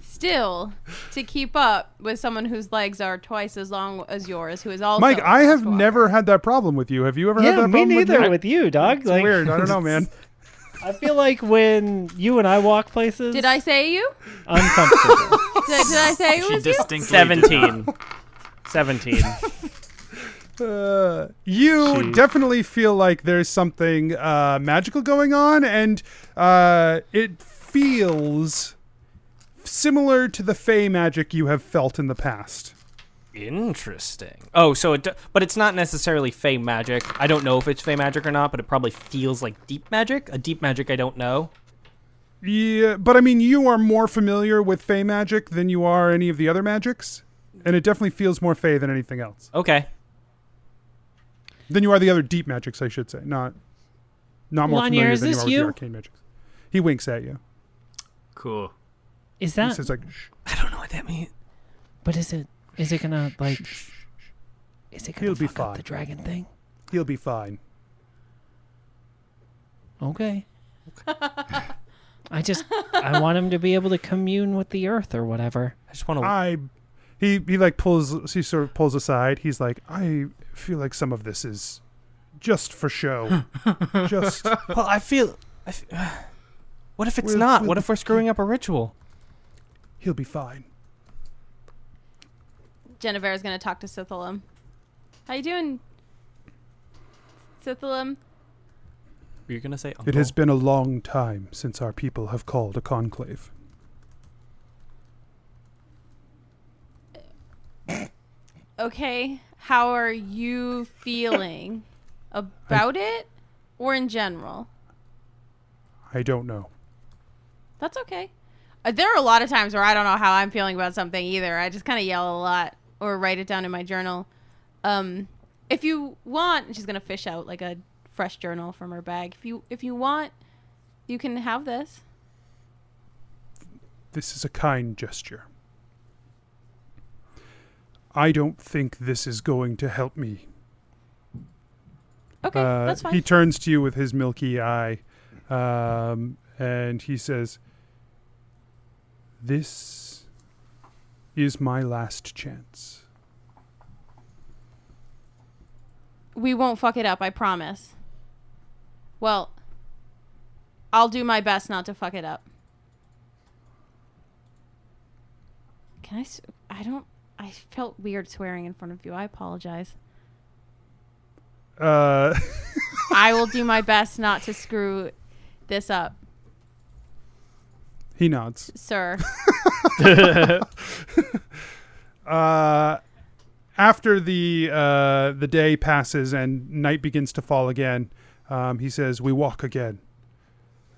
still to keep up with someone whose legs are twice as long as yours, who is also. Mike, a I fast have walker. never had that problem with you. Have you ever had that Yeah, that me problem neither with with, you? you, dog. It's like, weird. I don't know, man. I feel like when you and I walk places, Did I say you? uncomfortable. Did, did I say it She was you? distinctly 17. 17. Uh, you She- definitely feel like there's something uh, magical going on, and uh, it feels similar to the Fey magic you have felt in the past. Interesting. Oh, so it, do- but it's not necessarily fey magic. I don't know if it's fey magic or not, but it probably feels like deep magic. A deep magic I don't know. Yeah, but I mean, you are more familiar with Fey magic than you are any of the other magics, and it definitely feels more Fey than anything else. Okay. Than you are the other deep magics, I should say. Not, not more Lanier, familiar is than you this are with the arcane magics. He winks at you. Cool. Is He that? says like, Shh. I don't know what that means. But is it? Is it gonna like? Is it gonna He'll be fuck up fine. the dragon thing? "He'll be fine." Okay. I just I want him to be able to commune with the earth or whatever. I just want to. I he he like pulls he sort of pulls aside. He's like, I feel like some of this is just for show. just well, I feel. I f- what if it's We'll- not? we'll What if we're screwing up a ritual? he'll be fine. Genevera's gonna talk to Sithalum. How you doing, Sithalum? You're gonna say uncle? It has been a long time since our people have called a conclave. Okay, how are you feeling about it, or in general? I don't know. That's okay. Uh, there are a lot of times where I don't know how I'm feeling about something either. I just kind of yell a lot or write it down in my journal. Um, if you want, she's gonna fish out like a fresh journal from her bag. If you if you want, you can have this. This is a kind gesture. I don't think this is going to help me. Okay, Uh, that's fine. He turns to you with his milky eye, um, and he says, "This is my last chance." we won't fuck it up. I promise. Well, I'll do my best not to fuck it up. Can I? I don't. I felt weird swearing in front of you. I apologize. Uh, I will do my best not to screw this up, he nods. sir. Uh, after the uh, the day passes and night begins to fall again, um, he says, "We walk again."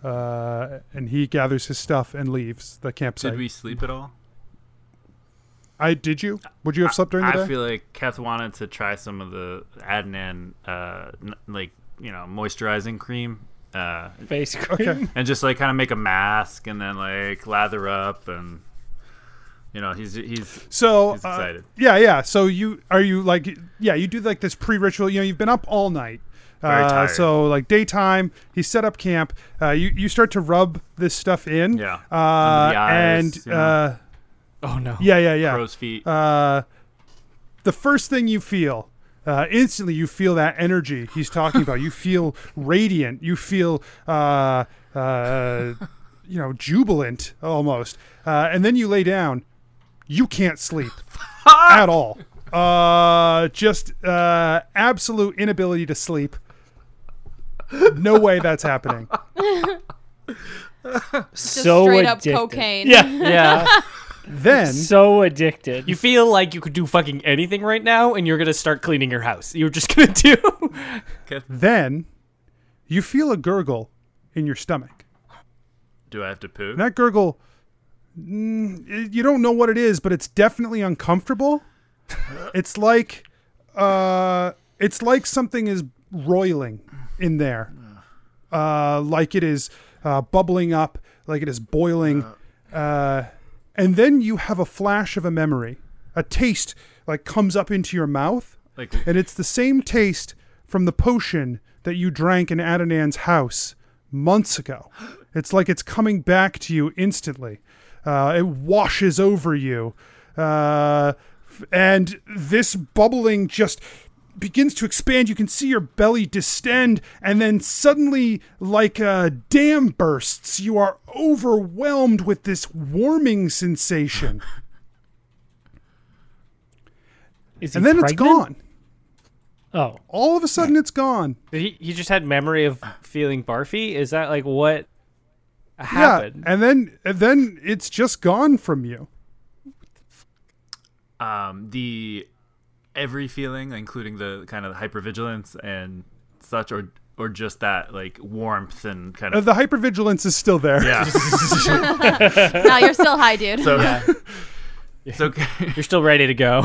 Uh, and he gathers his stuff and leaves the campsite. Did we sleep at all? I did you? Would you have slept during the I day? feel like Kath wanted to try some of the Adnan, uh, n- like you know, moisturizing cream, uh, Face cream. okay. and just like kind of make a mask and then like lather up and you know he's he's So He's uh, excited. yeah, yeah. So you are you like yeah you do like this pre-ritual. You know you've been up all night. Very Uh, tired. so like daytime, he set up camp. Uh, you you start to rub this stuff in. Yeah. Uh, Under the eyes, and you know. uh, Oh no. yeah, yeah, yeah. Crow's feet. Uh, the first thing you feel, uh, instantly, you feel that energy he's talking about. You feel radiant. You feel, uh, uh, you know, jubilant almost. Uh, and then you lay down. You can't sleep at all. Uh, just uh, absolute inability to sleep. No way that's happening. Just so straight up addicted. cocaine. Yeah, Yeah. Then so addicted. you feel like you could do fucking anything right now, and you're gonna start cleaning your house. You're just gonna do. then you feel a gurgle in your stomach. Do I have to poo? And that gurgle, mm, you don't know what it is, but it's definitely uncomfortable. it's like, uh, it's like something is roiling in there, uh, like it is uh, bubbling up, like it is boiling, uh, and then you have a flash of a memory, a taste like comes up into your mouth, Like and it's the same taste from the potion that you drank in Adnan's house months ago. It's like it's coming back to you instantly. Uh, it washes over you. Uh, and this bubbling just begins to expand. You can see your belly distend, and then suddenly, like a dam bursts, you are overwhelmed with this warming sensation. Is he and then it's gone. Oh, All of a sudden, it's gone. he, he just had memory of feeling barfy. Is that like what happened? Yeah, happened? and then and then it's just gone from you. um, the every feeling, including the kind of hypervigilance and such, or or just that like warmth and kind Uh, of the hypervigilance is still there. yeah. no, you're still high, dude. so yeah. so You're still ready to go.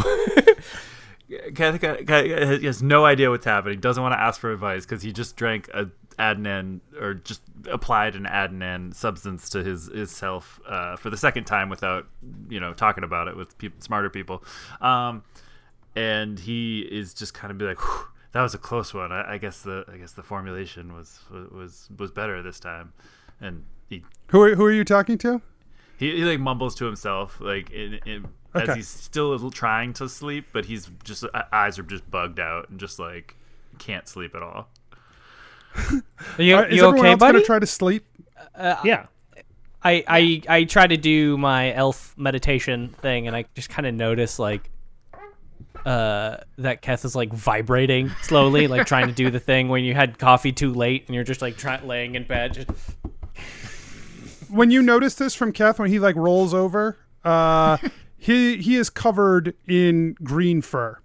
Kath, Kath- Kath has no idea what's happening. Doesn't want to ask for advice because he just drank a Adnan or just applied an Adnan substance to his his self uh, for the second time without you know talking about it with people, smarter people. Um, and he is just kind of be like, that was a close one. I, I guess the I guess the formulation was was was better this time. And he Who are, who are you talking to? he, he like mumbles to himself like in, in, as he's still a little trying to sleep but he's just uh, eyes are just bugged out and just like can't sleep at all Are you, Uh, is you everyone okay, else buddy? gonna try to sleep? yeah. I, I I try to do my elf meditation thing, and I just kind of notice like uh that Keth is like vibrating slowly, like trying to do the thing when you had coffee too late, and you're just like trying laying in bed. Just, When you notice this from Keth, when he like rolls over, uh, he he is covered in green fur.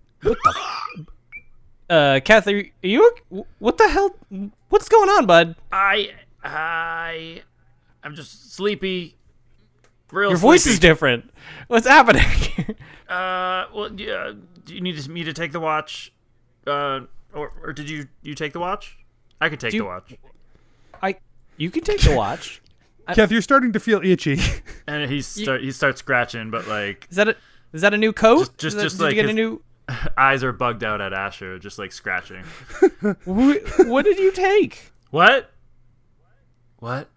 uh, Keth, are you, are you what the hell? What's going on, bud? i i i'm just sleepy real Your voice sleepy. is different. What's happening? uh well yeah do you need me to take the watch uh or, or did you you take the watch i could take Do you- the watch I you can take the watch. Keth, you're starting to feel itchy. and he start he starts scratching but like Is that a is that a new coat? Just- just- Is that- just did like you get a his- new. eyes are bugged out at asher just like scratching what did you take? what what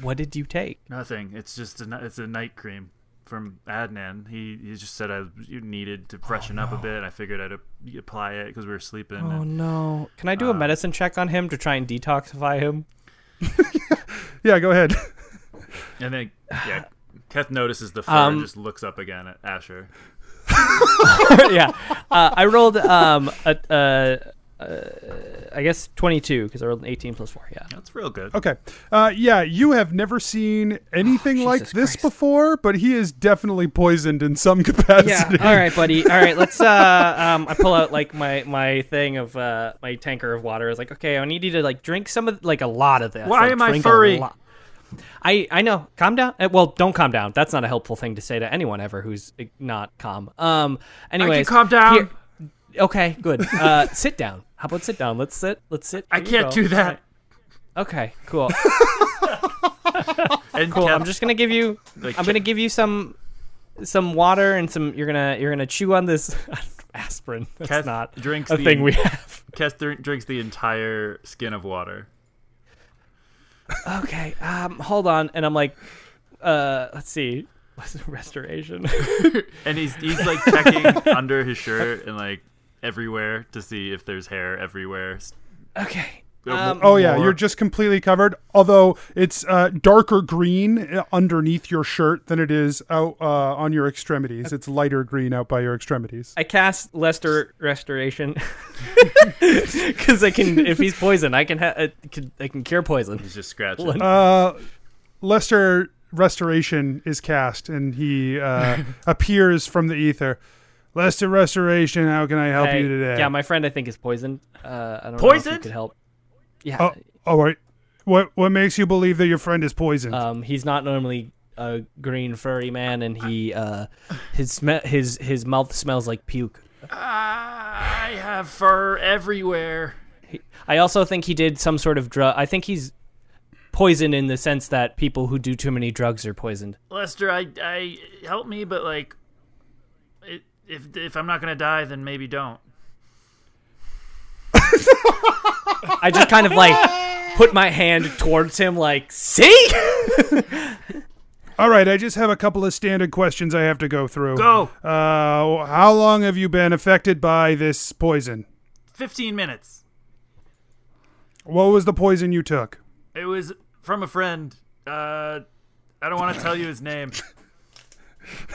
What did you take? Nothing. It's just a it's a night cream from Adnan. He he just said I you needed to freshen up a bit. I figured I'd apply it because we were sleeping. Oh and, no! Can I do a Uh, medicine check on him to try and detoxify him? yeah, go ahead. and then yeah, Keth notices the fur Um, and just looks up again at Asher. yeah, uh, I rolled um a, uh, uh, I guess twenty two because I rolled an eighteen plus four. Yeah. That's real good. Okay. Uh, yeah, you have never seen anything like Jesus this Christ. before, but he is definitely poisoned in some capacity. Yeah. All right, buddy. All right. Let's. Uh, um, I pull out like my my thing of uh my tanker of water. I was like, okay, I need you to like drink some of like a lot of this. Why Like, am I drink a furry? lot. I I know. Calm down. Uh, Well, don't calm down. That's not a helpful thing to say to anyone ever who's uh, not calm. Um. Anyways, calm down. here- okay. Good. Uh, sit down. How about sit down? Let's sit. Let's sit. I Here you can't go. do that. Okay. Cool. And Cool. Keth, I'm just gonna give you. like, I'm gonna give you some some water and some. You're gonna you're gonna chew on this. aspirin. That's not drinks a the, thing we have. Keth dr- drinks the entire skin of water. Okay, um, hold on. And I'm like, uh, let's see. What's restoration? And he's he's like checking under his shirt and like everywhere to see if there's hair everywhere. okay. Um, Oh yeah, more. you're just completely covered. Although it's uh, darker green uh, underneath your shirt than it is out uh, on your extremities. It's lighter green out by your extremities. I cast Lester Restoration because I can. If he's poisoned, I can. Ha- I can. I can cure poison. He's just scratching. Uh, Lester Restoration is cast, and he uh, appears from the ether. Lester Restoration, how can I help Hey, you today? Yeah, my friend I think is poisoned. Uh, I don't know if Poisoned? you could help. Yeah. Oh, all right. What what makes you believe that your friend is poisoned? Um, he's not normally a green furry man, and he uh, his sm- his his mouth smells like puke. I have fur everywhere. I also think he did some sort of drug. I think he's poisoned in the sense that people who do too many drugs are poisoned. Lester, I I help me, but like, it, if if I'm not gonna die, then maybe don't. I just kind of like put my hand towards him, like, see? all right, I just have a couple of standard questions I have to go through. Go. Uh, how long have you been affected by this poison? Fifteen minutes. What was the poison you took? It was from a friend. Uh, I don't want to tell you his name.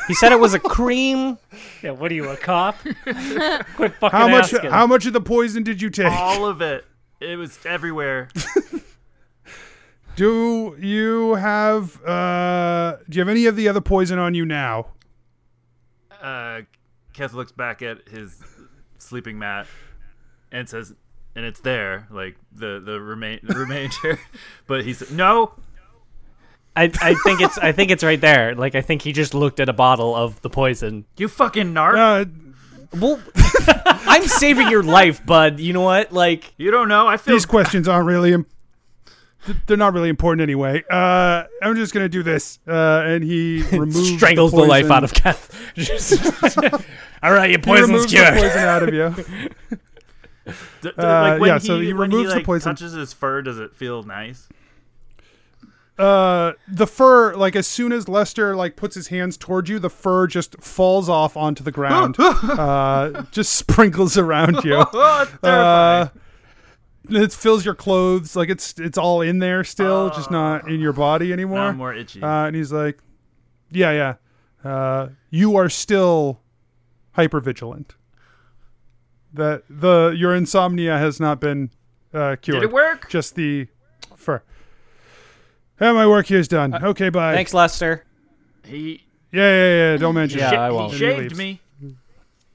He said it was a cream. Yeah, what are you, a cop? Quit fucking How much? asking. How much of the poison did you take? All of it. It was everywhere. Do you have? Uh, do you have any of the other poison on you now? Uh, Keth looks back at his sleeping mat and says, and it's there, like the the remain the remainder. but he said, no. I, I think it's I think it's right there. Like I think he just looked at a bottle of the poison. You fucking narc. Uh, Well, I'm saving your life, bud. You know what? Like You don't know. I feel these questions aren't really. Im- they're not really important anyway. Uh, I'm just gonna do this, uh, and he removes strangles the, the, life out of Kath. Just- All right, your He poison's removes the cured. poison out of you. D- d- Uh, like when yeah, he, so he when removes the like, poison. touches his fur, does it feel nice? Uh, the fur, like as soon as Lester like puts his hands towards you, the fur just falls off onto the ground. uh, just sprinkles around you. Uh, it fills your clothes, like it's it's all in there still, just not in your body anymore. More itchy. Uh, and he's like, "Yeah, yeah, uh, you are still hyper vigilant. That the your insomnia has not been uh, cured. Did it work? Just the fur. Yeah, my work here's done. Uh, okay, bye. Thanks, Lester. He Yeah, yeah, yeah. Don't mention Yeah, it. I he won't. He shaved me.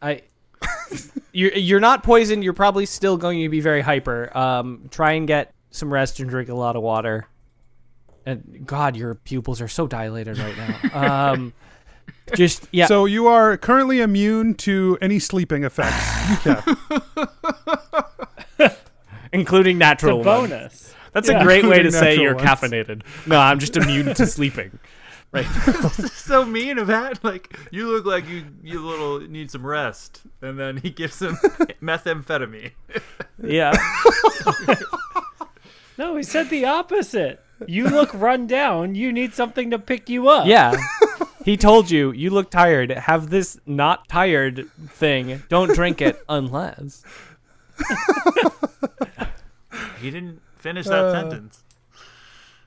I you're you're not poisoned. You're probably still going to be very hyper. Um, try and get some rest and drink a lot of water. And God, your pupils are so dilated right now. Um, just yeah. So you are currently immune to any sleeping effects. Okay. including It's a natural ones. bonus. That's Yeah. a great way to say you're ones. caffeinated. No, I'm just immune to sleeping. Right. so mean of that. Like you look like you you little need some rest, and then he gives him methamphetamine. Yeah. No, he said the opposite. You look run down. You need something to pick you up. Yeah. He told you you look tired. Have this not tired thing. Don't drink it unless. He didn't finish that Uh. sentence.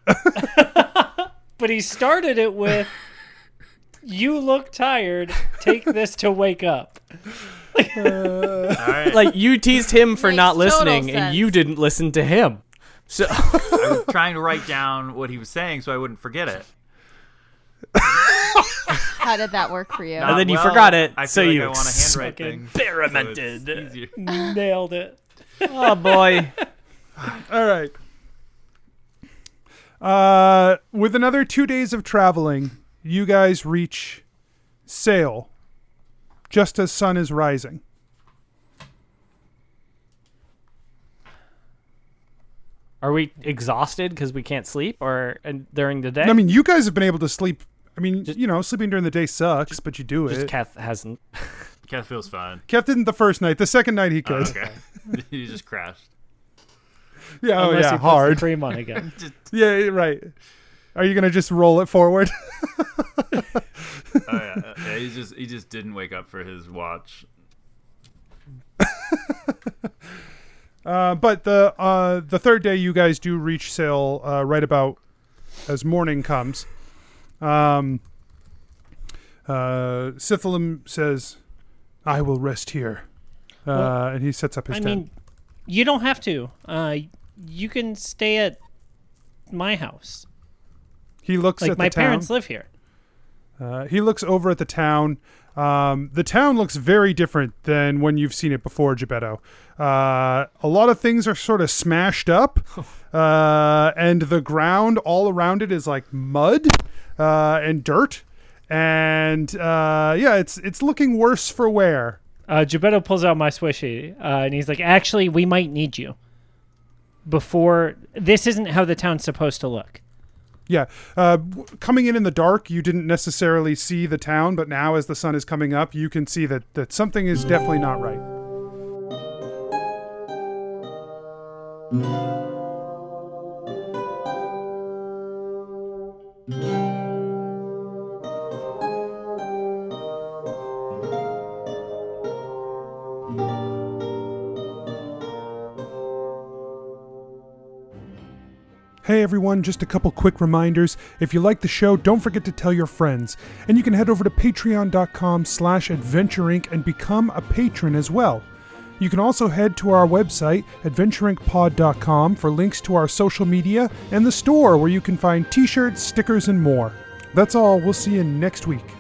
But he started it with, "You look tired. Take this to wake up." All right. Like you teased him for Makes not listening and you didn't listen to him. So I was trying to write down what he was saying so I wouldn't forget it. How did that work for you? And then you Well, forgot it, I feel so like you I want to handwrite things. experimented. so. Nailed it. Oh boy. All right. Uh, with another two days of traveling, you guys reach Sail just as sun is rising. Are we exhausted because we can't sleep or and during the day? I mean, you guys have been able to sleep. I mean, Just- you know, sleeping during the day sucks, but you do just it. Kath hasn't. Keth feels fine. Keth didn't the first night. The second night he Oh, okay. he just crashed. Yeah, oh Unless yeah, he puts the hard. cream on again. Just, Yeah, yeah, right. Are you gonna just roll it forward? oh yeah, uh, yeah. He just he just didn't wake up for his watch. Uh, but the uh, the third day, you guys do reach Sail uh, right about as morning comes. Um, uh, Sithalum says, "I will rest here," uh, Well, and he sets up his I tent. mean, you don't have to. Uh, you can stay at my house. he looks Like at my the town. parents live here. Uh, he looks over at the town. Um, the town looks very different than when you've seen it before, Geppetto. Uh, a lot of things are sort of smashed up, uh, and the ground all around it is like mud uh, and dirt. And uh, yeah, it's it's looking worse for wear. Uh, Geppetto pulls out my swishy, uh, and he's like, "Actually, we might need you. Before this isn't how the town's supposed to look." Yeah, uh, coming in in the dark, you didn't necessarily see the town, but now as the sun is coming up, you can see that that something is definitely not right. Hey everyone, just a couple quick reminders. If you like the show, don't forget to tell your friends. And you can head over to patreon.com slash adventureinc and become a patron as well. You can also head to our website, adventureincpod.com, for links to our social media and the store where you can find t-shirts, stickers, and more. That's all. We'll see you next week.